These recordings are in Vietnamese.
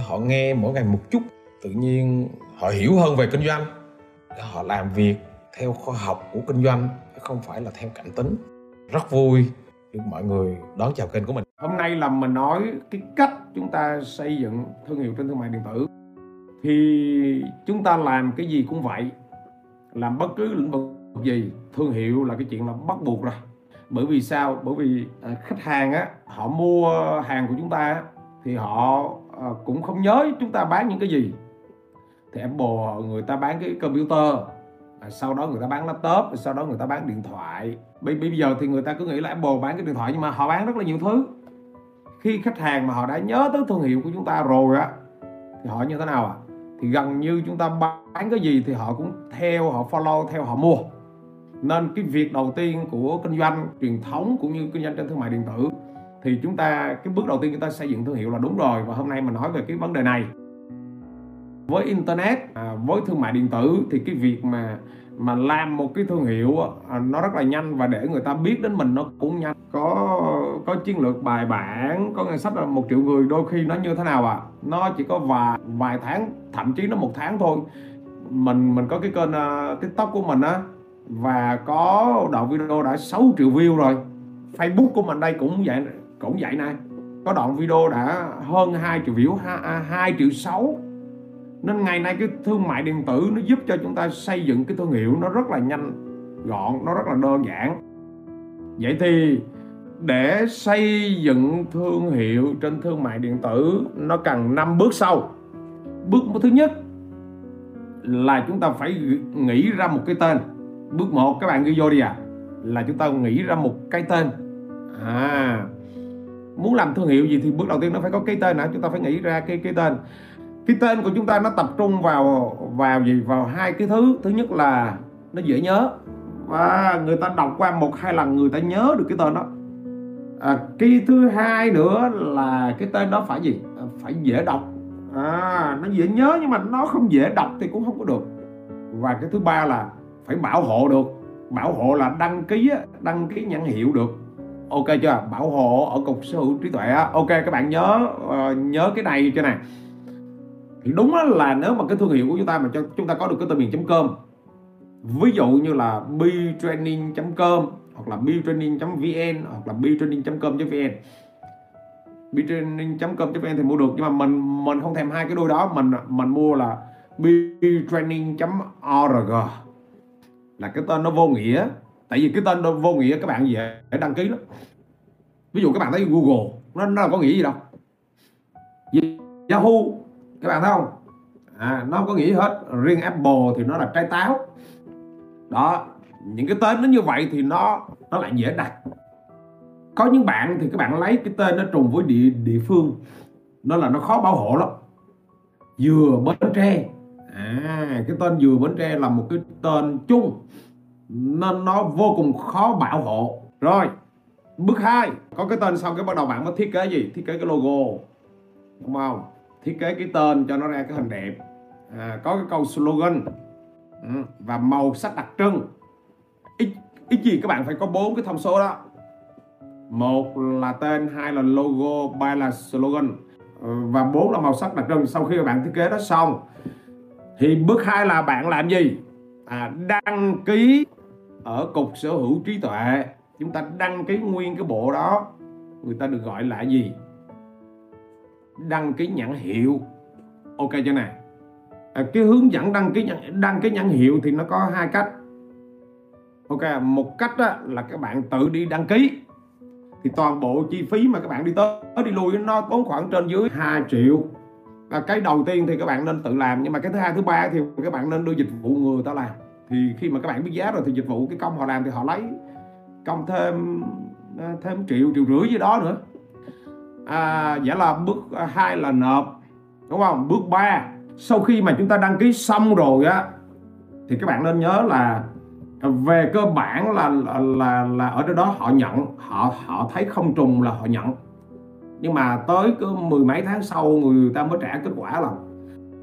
họ nghe mỗi ngày một chút. Tự nhiên họ hiểu hơn về kinh doanh. Để họ làm việc theo khoa học của kinh doanh không phải là theo cảm tính. Rất vui được mọi người đón chào kênh của mình. Hôm nay là mình nói cái cách chúng ta xây dựng thương hiệu trên thương mại điện tử. Thì chúng ta làm cái gì cũng vậy. Làm bất cứ lĩnh vực gì, thương hiệu là cái chuyện là bắt buộc rồi. Bởi vì sao? Bởi vì à, khách hàng á, họ mua hàng của chúng ta thì họ Ờ, cũng không nhớ chúng ta bán những cái gì. Thì Apple người ta bán cái computer à, sau đó người ta bán laptop sau đó người ta bán điện thoại. Bây, bây giờ thì người ta cứ nghĩ là Apple bán cái điện thoại nhưng mà họ bán rất là nhiều thứ. Khi khách hàng mà họ đã nhớ tới thương hiệu của chúng ta rồi á thì họ như thế nào ạ? À? thì gần như chúng ta bán cái gì thì họ cũng theo họ follow theo họ mua. Nên cái việc đầu tiên của kinh doanh truyền thống cũng như kinh doanh trên thương mại điện tử thì chúng ta cái bước đầu tiên chúng ta xây dựng thương hiệu là đúng rồi và hôm nay mình nói về cái vấn đề này. Với internet à, với thương mại điện tử thì cái việc mà mà làm một cái thương hiệu à, nó rất là nhanh và để người ta biết đến mình nó cũng nhanh. Có có chiến lược bài bản có ngân sách là một triệu người đôi khi nó như thế nào à nó chỉ có vài vài tháng thậm chí nó một tháng thôi. Mình mình có cái kênh uh, tiktok của mình á và có đoạn video đã 6 triệu view rồi. Facebook của mình đây cũng vậy cũng vậy này có đoạn video đã hơn 2 triệu view 2, 2 à, triệu 6 nên ngày nay cái thương mại điện tử nó giúp cho chúng ta xây dựng cái thương hiệu nó rất là nhanh gọn nó rất là đơn giản. Vậy thì để xây dựng thương hiệu trên thương mại điện tử nó cần 5 bước sau. Bước thứ nhất là chúng ta phải nghĩ ra một cái tên. Bước 1 các bạn ghi vô đi à. Là chúng ta nghĩ ra một cái tên. À muốn làm thương hiệu gì thì bước đầu tiên nó phải có cái tên hả? Chúng ta phải nghĩ ra cái cái tên. Cái tên của chúng ta nó tập trung vào vào gì? Vào hai cái thứ. Thứ nhất là nó dễ nhớ. Và người ta đọc qua một hai lần người ta nhớ được cái tên đó. À, cái thứ hai nữa là cái tên đó phải gì? À, phải dễ đọc. À nó dễ nhớ nhưng mà nó không dễ đọc thì cũng không có được. Và cái thứ ba là phải bảo hộ được. Bảo hộ là đăng ký đăng ký nhãn hiệu được ok chưa? Bảo hộ ở cục sở hữu trí tuệ ok các bạn nhớ uh, nhớ cái này cho này thì đúng là nếu mà cái thương hiệu của chúng ta mà cho chúng ta có được cái tên miền com ví dụ như là btraining.com hoặc là btraining.vn hoặc là btraining.com.vn btraining.com.vn thì mua được nhưng mà mình mình không thèm hai cái đôi đó. Mình mình mua là btraining.org là cái tên nó vô nghĩa tại vì cái tên nó vô nghĩa các bạn dễ đăng ký lắm ví dụ các bạn thấy Google nó nó có nghĩa gì đâu. Yahoo các bạn thấy không? À, nó không có nghĩa hết. Riêng Apple thì nó là trái táo. Đó những cái tên nó như vậy thì nó nó lại dễ đặt. Có những bạn thì các bạn lấy cái tên nó trùng với địa địa phương. Nó là nó khó bảo hộ lắm. Dừa bến tre. À cái tên dừa bến tre là một cái tên chung nên nó vô cùng khó bảo hộ. Rồi bước 2 có cái tên xong cái bắt đầu bạn mới thiết kế gì? Thiết kế cái logo. Đúng không? Thiết kế cái tên cho nó ra cái hình đẹp. À, có cái câu slogan. Ừ, và màu sắc đặc trưng. Ít ít gì các bạn phải có bốn cái thông số đó. Một là tên hai là logo ba là slogan. Ừ, và bốn là màu sắc đặc trưng. Sau khi các bạn thiết kế đó xong thì bước hai là bạn làm gì? À, đăng ký ở cục sở hữu trí tuệ. Chúng ta đăng ký nguyên cái bộ đó người ta được gọi là gì? Đăng ký nhãn hiệu. Ok chưa nè? À, cái hướng dẫn đăng ký nhãn, đăng ký nhãn hiệu thì nó có hai cách. Ok một cách đó là các bạn tự đi đăng ký. Thì toàn bộ chi phí mà các bạn đi tới đi lui nó tốn khoảng trên dưới 2 triệu. Và cái đầu tiên thì các bạn nên tự làm nhưng mà cái thứ hai thứ ba thì các bạn nên đưa dịch vụ người ta làm thì khi mà các bạn biết giá rồi thì dịch vụ cái công họ làm thì họ lấy công thêm ờ, thêm triệu triệu rưỡi gì đó nữa. À, giả là bước à, hai là nộp đúng không? Bước 3 sau khi mà chúng ta đăng ký xong rồi á thì các bạn nên nhớ là về cơ bản là là là, là ở đó họ nhận họ họ thấy không trùng là họ nhận. Nhưng mà tới cứ mười mấy tháng sau người ta mới trả kết quả là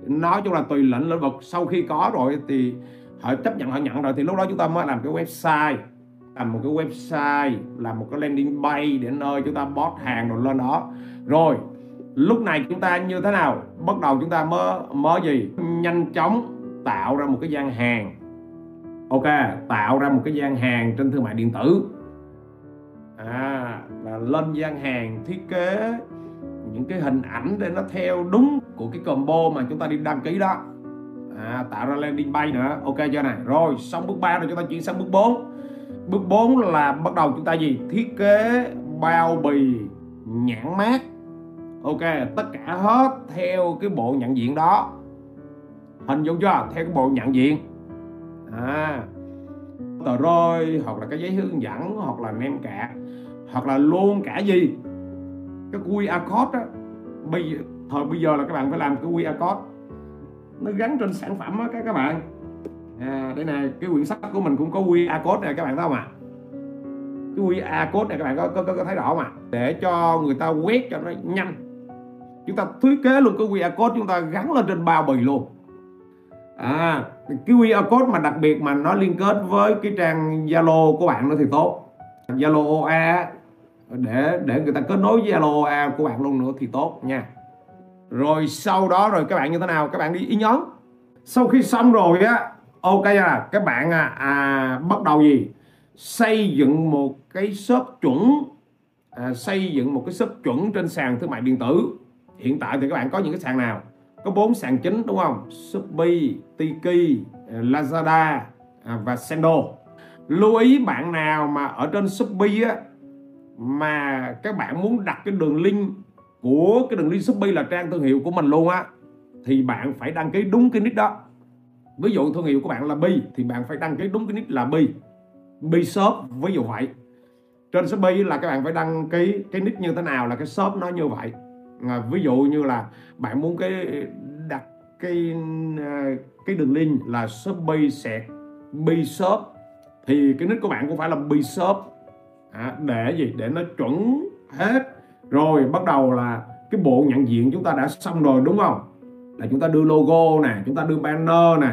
nói chung là tùy lệnh lĩnh vực. Sau khi có rồi thì họ chấp nhận, họ nhận rồi. Thì lúc đó chúng ta mới làm cái website, làm một cái website, làm một cái landing page để nơi chúng ta post hàng rồi lên đó. Rồi, lúc này chúng ta như thế nào? Bắt đầu chúng ta mới mới gì? Nhanh chóng tạo ra một cái gian hàng. Ok, tạo ra một cái gian hàng trên thương mại điện tử. À là lên gian hàng thiết kế những cái hình ảnh để nó theo đúng của cái combo mà chúng ta đi đăng ký đó à, tạo ra landing page nữa. Ok chưa này rồi xong bước 3 rồi chúng ta chuyển sang bước 4 bước 4 là bắt đầu chúng ta gì? Thiết kế bao bì nhãn mát. Ok tất cả hết theo cái bộ nhận diện đó. Hình dung chưa? Theo cái bộ nhận diện. À tờ rơi hoặc là cái giấy hướng dẫn hoặc là nem cạc hoặc là luôn cả gì? Cái QR code á. Bây giờ, thời bây giờ là các bạn phải làm cái QR code nó gắn trên sản phẩm á các các bạn. À đây này cái quyển sách của mình cũng có QR code này các bạn thấy không ạ? À? cái QR code này các bạn có, có, có, có thấy rõ không ạ? À? để cho người ta quét cho nó nhanh. Chúng ta thiết kế luôn cái QR code chúng ta gắn lên trên bao bì luôn. À cái QR code mà đặc biệt mà nó liên kết với cái trang Zalo của bạn nữa thì tốt. Zalo OA để để người ta kết nối với Zalo OA của bạn luôn nữa thì tốt nha rồi sau đó rồi các bạn như thế nào? Các bạn đi ý nhóm sau khi xong rồi á ok là các bạn à, à bắt đầu gì? Xây dựng một cái shop chuẩn. À, xây dựng một cái shop chuẩn trên sàn thương mại điện tử. Hiện tại thì các bạn có những cái sàn nào? Có bốn sàn chính đúng không? Shopee, Tiki, Lazada à, và Sendo lưu ý bạn nào mà ở trên Shopee á mà các bạn muốn đặt cái đường link của cái đường link Shopee là trang thương hiệu của mình luôn á thì bạn phải đăng ký đúng cái nick đó. Ví dụ thương hiệu của bạn là Bi thì bạn phải đăng ký đúng cái nick là Bi. Bi shop ví dụ vậy. Trên Shopee là các bạn phải đăng ký cái nick như thế nào là cái shop nó như vậy. À, ví dụ như là bạn muốn cái đặt cái à, cái đường link là Shopee sẹt Bi shop thì cái nick của bạn cũng phải là Bi shop. À, để gì? Để nó chuẩn hết rồi bắt đầu là cái bộ nhận diện chúng ta đã xong rồi đúng không? Là chúng ta đưa logo nè chúng ta đưa banner nè.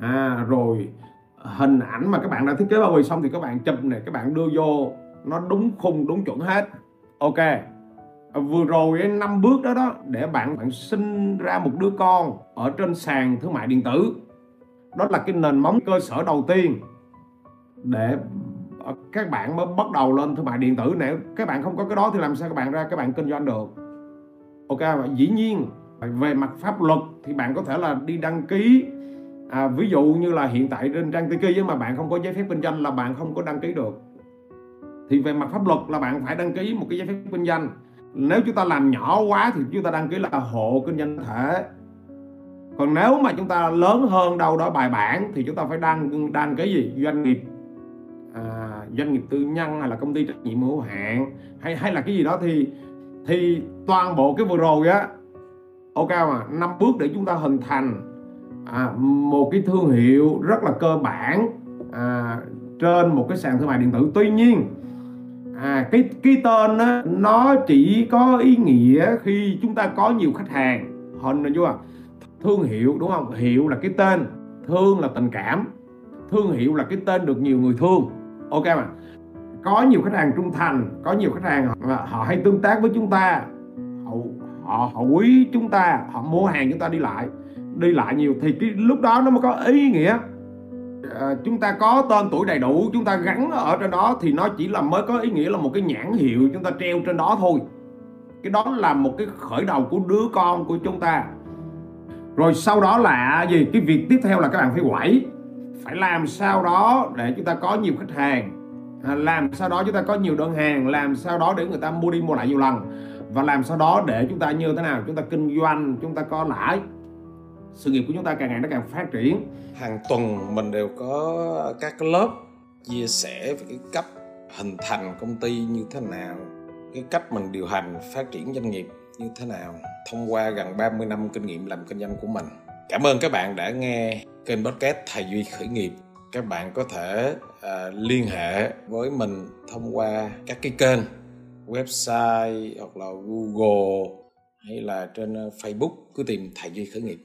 À, rồi hình ảnh mà các bạn đã thiết kế bao bì xong thì các bạn chụp này các bạn đưa vô nó đúng khung đúng chuẩn hết. Ok. À, vừa rồi năm bước đó đó để bạn bạn sinh ra một đứa con ở trên sàn thương mại điện tử. Đó là cái nền móng cơ sở đầu tiên để Ờ, các bạn mới bắt đầu lên thương mại điện tử này các bạn không có cái đó thì làm sao các bạn ra các bạn kinh doanh được? Ok và dĩ nhiên về mặt pháp luật thì bạn có thể là đi đăng ký. À, ví dụ như là hiện tại trên trang Tiki mà bạn không có giấy phép kinh doanh là bạn không có đăng ký được. Thì về mặt pháp luật là bạn phải đăng ký một cái giấy phép kinh doanh. Nếu chúng ta làm nhỏ quá thì chúng ta đăng ký là hộ kinh doanh thể. Còn nếu mà chúng ta lớn hơn đâu đó bài bản thì chúng ta phải đăng đăng cái gì? Doanh nghiệp doanh nghiệp tư nhân hay là công ty trách nhiệm hữu hạn hay hay là cái gì đó thì thì toàn bộ cái vừa rồi á ok mà năm bước để chúng ta hình thành à, một cái thương hiệu rất là cơ bản à, trên một cái sàn thương mại điện tử. Tuy nhiên à, cái cái tên đó, nó chỉ có ý nghĩa khi chúng ta có nhiều khách hàng. Hình là chưa? Thương hiệu đúng không? Hiệu là cái tên thương là tình cảm thương hiệu là cái tên được nhiều người thương ok mà. Có nhiều khách hàng trung thành có nhiều khách hàng họ, họ hay tương tác với chúng ta. Họ, họ họ quý chúng ta họ mua hàng chúng ta đi lại đi lại nhiều. Thì cái lúc đó nó mới có ý nghĩa. À, chúng ta có tên tuổi đầy đủ chúng ta gắn ở trên đó thì nó chỉ là mới có ý nghĩa là một cái nhãn hiệu chúng ta treo trên đó thôi. Cái đó là một cái khởi đầu của đứa con của chúng ta. Rồi sau đó là gì? Cái việc tiếp theo là các bạn phải quẩy phải làm sao đó để chúng ta có nhiều khách hàng. À, làm sao đó chúng ta có nhiều đơn hàng, làm sao đó để người ta mua đi mua lại nhiều lần. Và làm sao đó để chúng ta như thế nào? Chúng ta kinh doanh, chúng ta có lãi. Sự nghiệp của chúng ta càng ngày nó càng phát triển. Hàng tuần mình đều có các lớp chia sẻ về cái cách hình thành công ty như thế nào, cái cách mình điều hành phát triển doanh nghiệp như thế nào thông qua gần 30 năm kinh nghiệm làm kinh doanh của mình. Cảm ơn các bạn đã nghe kênh podcast Thầy Duy khởi nghiệp. Các bạn có thể uh, liên hệ với mình thông qua các cái kênh website hoặc là Google hay là trên ờ, Facebook cứ tìm Thầy Duy khởi nghiệp